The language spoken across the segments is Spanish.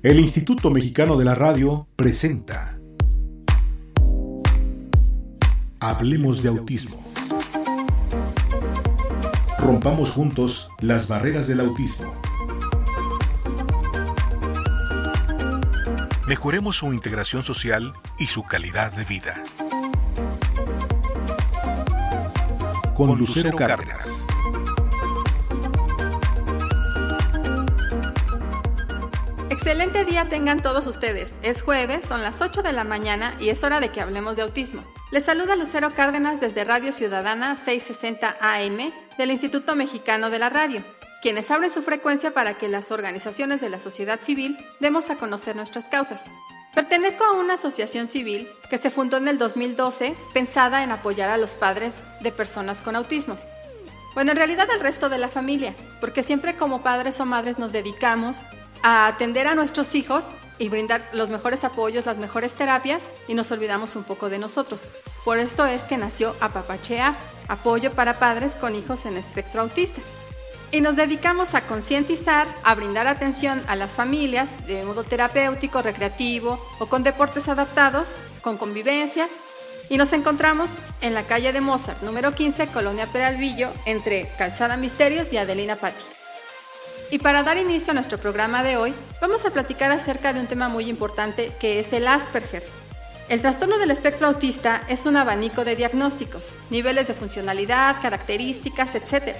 El Instituto Mexicano de la Radio presenta Hablemos de autismo. Rompamos juntos las barreras del autismo. Mejoremos su integración social y su calidad de vida. Con, Lucero, Cárdenas. Excelente día tengan todos ustedes. Es jueves, son las 8 de la mañana y es hora de que hablemos de autismo. Les saluda Lucero Cárdenas desde Radio Ciudadana 660 AM del Instituto Mexicano de la Radio, quienes abren su frecuencia para que las organizaciones de la sociedad civil demos a conocer nuestras causas. Pertenezco a una asociación civil que se fundó en el 2012 pensada en apoyar a los padres de personas con autismo. Bueno, en realidad al resto de la familia, porque siempre como padres o madres nos dedicamos a atender a nuestros hijos y brindar los mejores apoyos, las mejores terapias y nos olvidamos un poco de nosotros. Por esto es que nació Apapachea, apoyo para padres con hijos en espectro autista. Y nos dedicamos a concientizar, a brindar atención a las familias de modo terapéutico, recreativo o con deportes adaptados, con convivencias. Y nos encontramos en la calle de Mozart, número 15, Colonia Peralvillo, entre Calzada Misterios y Adelina Patti. Y para dar inicio a nuestro programa de hoy, vamos a platicar acerca de un tema muy importante que es el Asperger. El trastorno del espectro autista es un abanico de diagnósticos, niveles de funcionalidad, características, etc.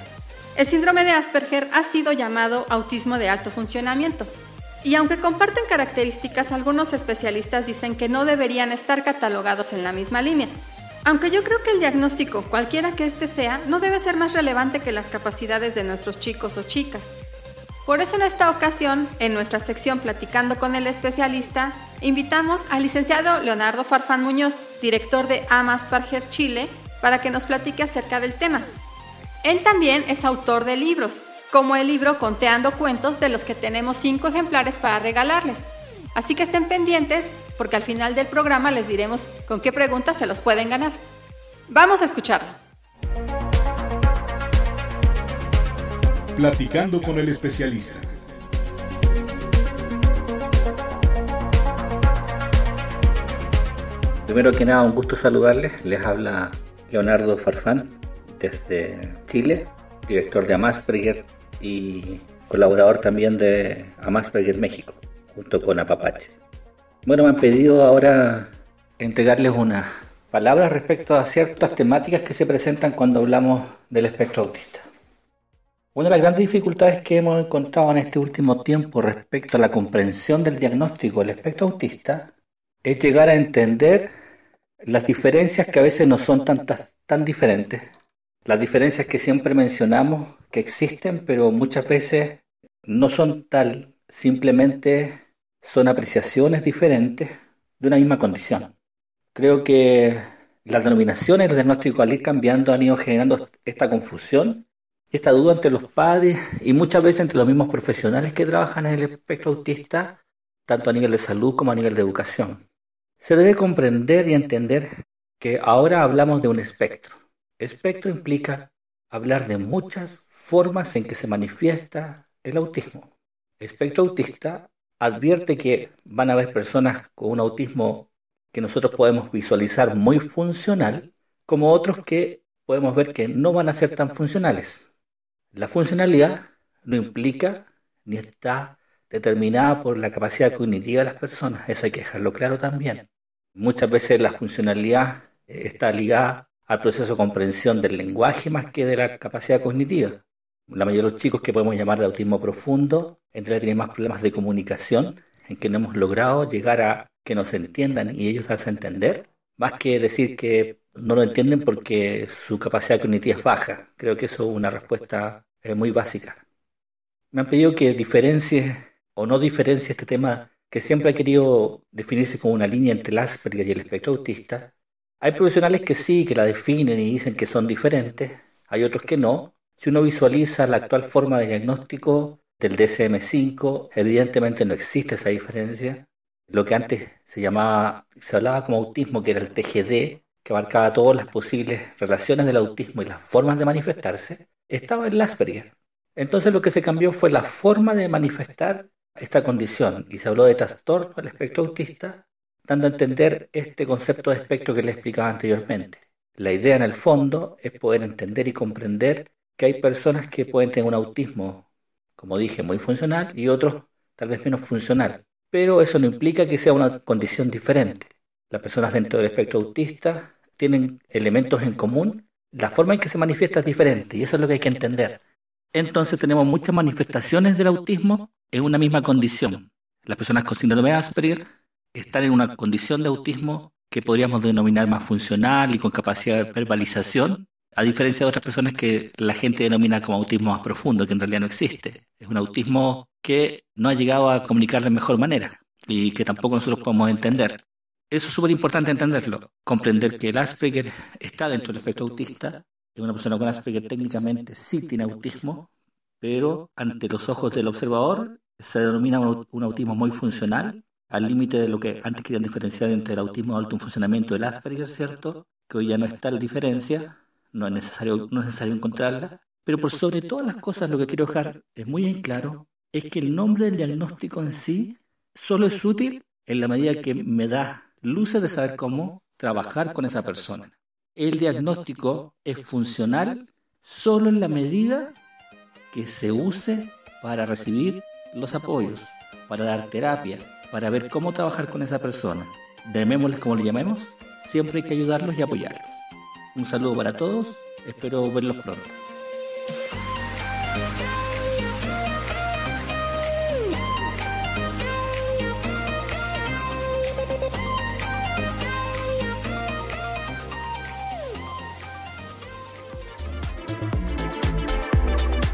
El síndrome de Asperger ha sido llamado autismo de alto funcionamiento. Y aunque comparten características, algunos especialistas dicen que no deberían estar catalogados en la misma línea. Aunque yo creo que el diagnóstico, cualquiera que éste sea, no debe ser más relevante que las capacidades de nuestros chicos o chicas. Por eso en esta ocasión, en nuestra sección Platicando con el especialista, invitamos al licenciado Leonardo Farfán Muñoz, director de Amas Parger Chile, para que nos platique acerca del tema. Él también es autor de libros, como el libro Conteando Cuentos, de los que tenemos cinco ejemplares para regalarles. Así que estén pendientes, porque al final del programa les diremos con qué preguntas se los pueden ganar. Vamos a escucharlo. Platicando con el especialista. Primero que nada, un gusto saludarles. Les habla Leonardo Farfán desde Chile, director de Amasperger y colaborador también de Amasperger México, junto con Apapache. Bueno, me han pedido ahora entregarles unas palabras respecto a ciertas temáticas que se presentan cuando hablamos del espectro autista. Una de las grandes dificultades que hemos encontrado en este último tiempo respecto a la comprensión del diagnóstico del espectro autista es llegar a entender las diferencias que a veces no son tan, tan diferentes, las diferencias que siempre mencionamos que existen, pero muchas veces no son tal, simplemente son apreciaciones diferentes de una misma condición. Creo que las denominaciones del diagnóstico al ir cambiando han ido generando esta confusión esta duda entre los padres y muchas veces entre los mismos profesionales que trabajan en el espectro autista, tanto a nivel de salud como a nivel de educación. Se debe comprender y entender que ahora hablamos de un espectro. Espectro implica hablar de muchas formas en que se manifiesta el autismo. Espectro autista advierte que van a haber personas con un autismo que nosotros podemos visualizar muy funcional, como otros que podemos ver que no van a ser tan funcionales. La funcionalidad no implica ni está determinada por la capacidad cognitiva de las personas, eso hay que dejarlo claro también. Muchas veces la funcionalidad eh, está ligada al proceso de comprensión del lenguaje más que de la capacidad cognitiva. La mayoría de los chicos que podemos llamar de autismo profundo, entre realidad tienen más problemas de comunicación, en que no hemos logrado llegar a que nos entiendan y ellos darse a entender, más que decir que no lo entienden porque su capacidad cognitiva es baja. Creo que eso es una respuesta eh, muy básica. Me han pedido que diferencie o no diferencie este tema que siempre ha querido definirse como una línea entre el Asperger y el espectro autista. Hay profesionales que sí, que la definen y dicen que son diferentes, hay otros que no. Si uno visualiza la actual forma de diagnóstico del DSM-5, evidentemente no existe esa diferencia. Lo que antes se llamaba, se hablaba como autismo, que era el TGD, que abarcaba todas las posibles relaciones del autismo y las formas de manifestarse, estaba en Asperger. Entonces lo que se cambió fue la forma de manifestar esta condición y se habló de trastorno del espectro autista, dando a entender este concepto de espectro que le explicaba anteriormente. La idea en el fondo es poder entender y comprender que hay personas que pueden tener un autismo, como dije, muy funcional y otros tal vez menos funcional, pero eso no implica que sea una condición diferente. Las personas dentro del espectro autista tienen elementos en común, la forma en que se manifiesta es diferente y eso es lo que hay que entender. Entonces tenemos muchas manifestaciones del autismo en una misma condición. Las personas con síndrome de Asperger están en una condición de autismo que podríamos denominar más funcional y con capacidad de verbalización, a diferencia de otras personas que la gente denomina como autismo más profundo, que en realidad no existe. Es un autismo que no ha llegado a comunicar de mejor manera y que tampoco nosotros podemos entender. Eso es súper importante entenderlo, comprender que el Asperger está dentro del espectro autista, es una persona con Asperger técnicamente sí tiene autismo, pero ante los ojos del observador se denomina un autismo muy funcional, al límite de lo que antes querían diferenciar entre el autismo alto funcionamiento y el Asperger, ¿cierto? Que hoy ya no está la diferencia, no es necesario, no es necesario encontrarla, pero sobre todas las cosas lo que quiero dejar es muy en claro es que el nombre del diagnóstico en sí solo es útil en la medida que me da luces de saber cómo trabajar con esa persona. El diagnóstico es funcional solo en la medida que se use para recibir los apoyos, para dar terapia, para ver cómo trabajar con esa persona. Llamémosles como le llamemos, siempre hay que ayudarlos y apoyarlos. Un saludo para todos, espero verlos pronto.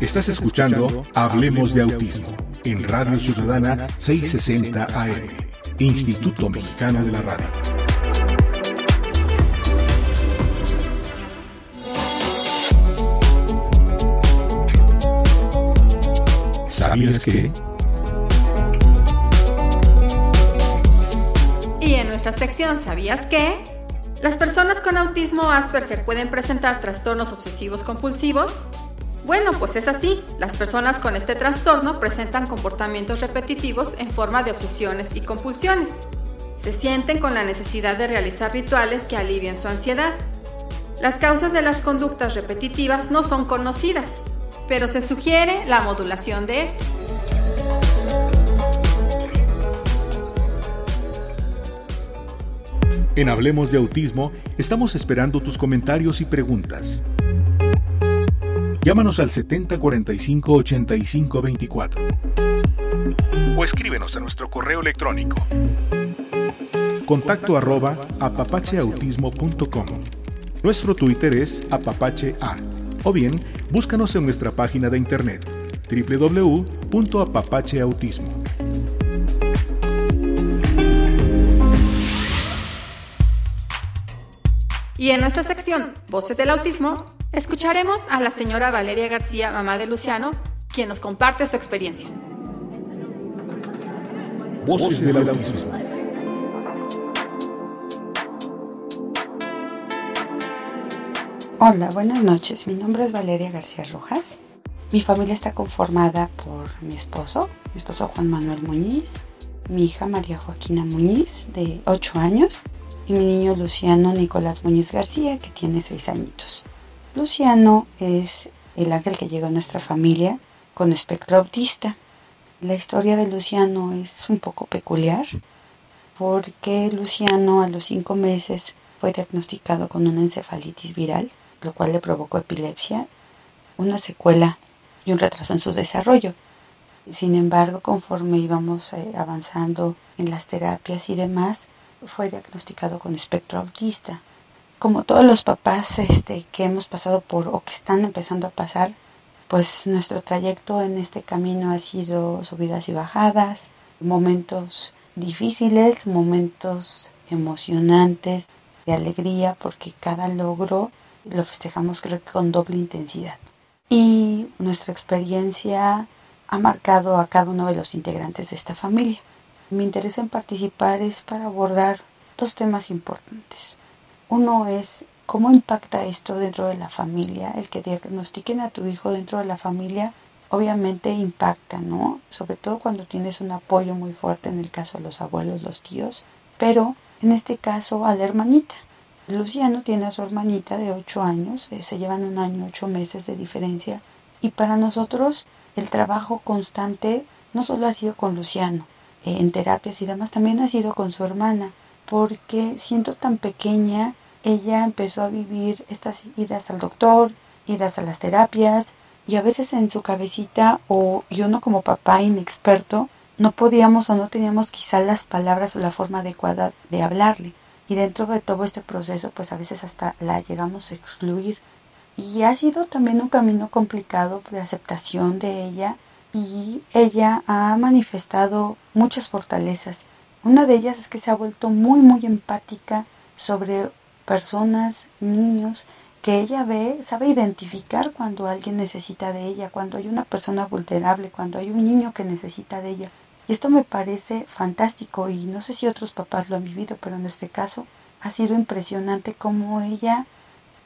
Estás escuchando Hablemos de Autismo en Radio Ciudadana 660 AM, Instituto Mexicano de la Radio. ¿Sabías que? Y en nuestra sección ¿Sabías qué? Las personas con autismo Asperger pueden presentar trastornos obsesivos compulsivos, bueno, pues es así. Las personas con este trastorno presentan comportamientos repetitivos en forma de obsesiones y compulsiones. Se sienten con la necesidad de realizar rituales que alivien su ansiedad. Las causas de las conductas repetitivas no son conocidas, pero se sugiere la modulación de estas. En Hablemos de Autismo estamos esperando tus comentarios y preguntas. Llámanos al 7045 85 24 o escríbenos a nuestro correo electrónico contacto arroba apapacheautismo.com. Nuestro Twitter es apapachea o bien búscanos en nuestra página de internet www.apapacheautismo. Y en nuestra sección Voces del Autismo, escucharemos a la señora Valeria García, mamá de Luciano, quien nos comparte su experiencia. Voces del Autismo. Hola, buenas noches. Mi nombre es Valeria García Rojas. Mi familia está conformada por mi esposo, mi esposo Juan Manuel Muñiz, mi hija María Joaquina Muñiz, de 8 años, y mi niño Luciano Nicolás Muñiz García, que tiene 6 añitos. Luciano es el ángel que llegó a nuestra familia con espectro autista. La historia de Luciano es un poco peculiar porque Luciano a los 5 meses fue diagnosticado con una encefalitis viral, lo cual le provocó epilepsia, una secuela y un retraso en su desarrollo. Sin embargo, conforme íbamos eh, avanzando en las terapias y demás, fue diagnosticado con espectro autista. Como todos los papás este, que hemos pasado por o que están empezando a pasar, pues nuestro trayecto en este camino ha sido subidas y bajadas, momentos difíciles, momentos emocionantes, de alegría, porque cada logro lo festejamos creo que con doble intensidad. Y nuestra experiencia ha marcado a cada uno de los integrantes de esta familia. Mi interés en participar es para abordar dos temas importantes. Uno es cómo impacta esto dentro de la familia, el que diagnostiquen a tu hijo dentro de la familia obviamente impacta, ¿no? Sobre todo cuando tienes un apoyo muy fuerte en el caso de los abuelos, los tíos, pero en este caso a la hermanita. Luciano tiene a su hermanita de 8 años, eh, se llevan un año, ocho meses de diferencia, y para nosotros el trabajo constante no solo ha sido con Luciano, eh, en terapias y demás, también ha sido con su hermana, porque siendo tan pequeña, ella empezó a vivir estas idas al doctor, idas a las terapias, y a veces en su cabecita o yo no como papá inexperto no podíamos o no teníamos quizá las palabras o la forma adecuada de hablarle. Y dentro de todo este proceso pues a veces hasta la llegamos a excluir. Y ha sido también un camino complicado de aceptación de ella y ella ha manifestado muchas fortalezas. Una de ellas es que se ha vuelto muy muy empática sobre personas niños que ella ve, sabe identificar cuando alguien necesita de ella, cuando hay una persona vulnerable, cuando hay un niño que necesita de ella. Y esto me parece fantástico y no sé si otros papás lo han vivido, pero en este caso ha sido impresionante cómo ella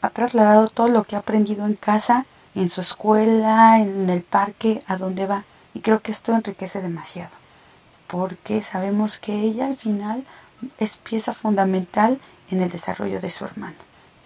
ha trasladado todo lo que ha aprendido en casa, en su escuela, en el parque, a donde va. Y creo que esto enriquece demasiado, porque sabemos que ella al final es pieza fundamental en el desarrollo de su hermano.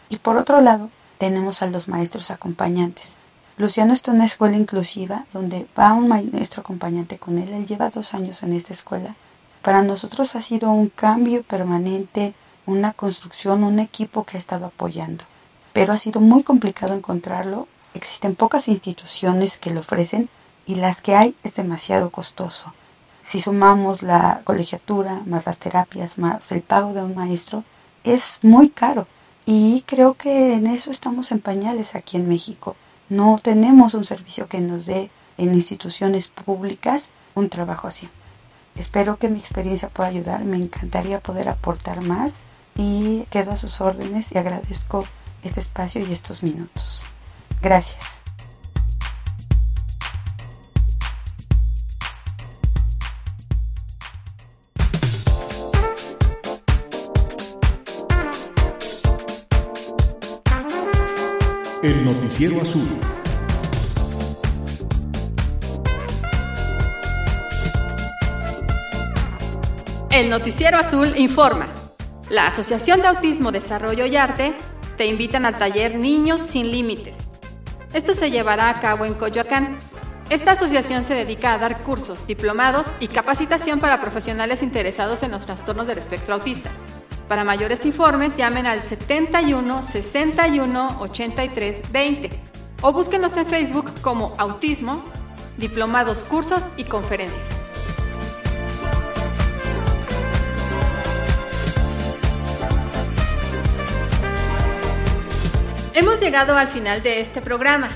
Y por otro lado, tenemos a los maestros acompañantes. Luciano está en una escuela inclusiva donde va un maestro acompañante con él. Él lleva dos años en esta escuela. Para nosotros ha sido un cambio permanente, una construcción, un equipo que ha estado apoyando. Pero ha sido muy complicado encontrarlo. Existen pocas instituciones que lo ofrecen y las que hay es demasiado costoso. Si sumamos la colegiatura, más las terapias, más el pago de un maestro, es muy caro. Y creo que en eso estamos en pañales aquí en México. No tenemos un servicio que nos dé en instituciones públicas un trabajo así. Espero que mi experiencia pueda ayudar. Me encantaría poder aportar más y quedo a sus órdenes y agradezco este espacio y estos minutos. Gracias. El Noticiero Azul. El Noticiero Azul informa. La Asociación de Autismo, Desarrollo y Arte te invitan al taller Niños sin Límites. Esto se llevará a cabo en Coyoacán. Esta asociación se dedica a dar cursos, diplomados y capacitación para profesionales interesados en los trastornos del espectro autista. Para mayores informes llamen al 71 61 83 20 o búsquenos en Facebook como Autismo, Diplomados, Cursos y Conferencias. Hemos llegado al final de este programa,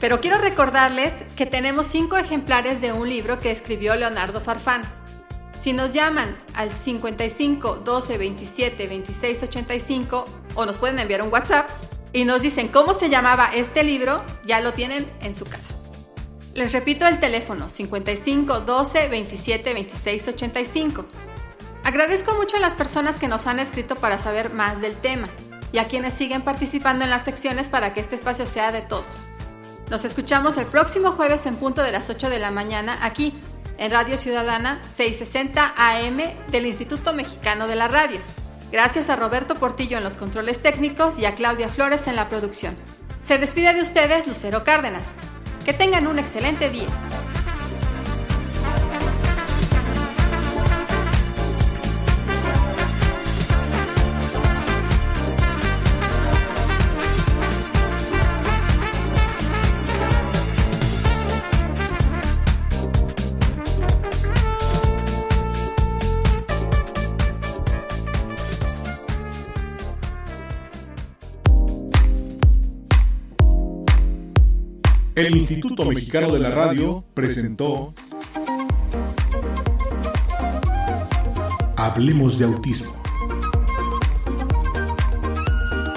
pero quiero recordarles que tenemos cinco ejemplares de un libro que escribió Leonardo Farfán. Si nos llaman al 55 12 27 26 85 o nos pueden enviar un WhatsApp y nos dicen cómo se llamaba este libro, ya lo tienen en su casa. Les repito el teléfono 55 12 27 26 85. Agradezco mucho a las personas que nos han escrito para saber más del tema y a quienes siguen participando en las secciones para que este espacio sea de todos. Nos escuchamos el próximo jueves en punto de las 8 de la mañana aquí en Radio Ciudadana 660 AM del Instituto Mexicano de la Radio. Gracias a Roberto Portillo en los controles técnicos y a Claudia Flores en la producción. Se despide de ustedes Lucero Cárdenas. Que tengan un excelente día. El Instituto Mexicano de la Radio presentó Hablemos de Autismo.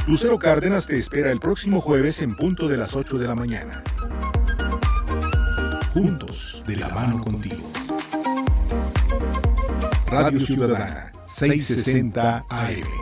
Lucero Cárdenas te espera el próximo jueves en punto de las 8 de la mañana. Juntos, de la mano contigo. Radio Ciudadana, 660 AM.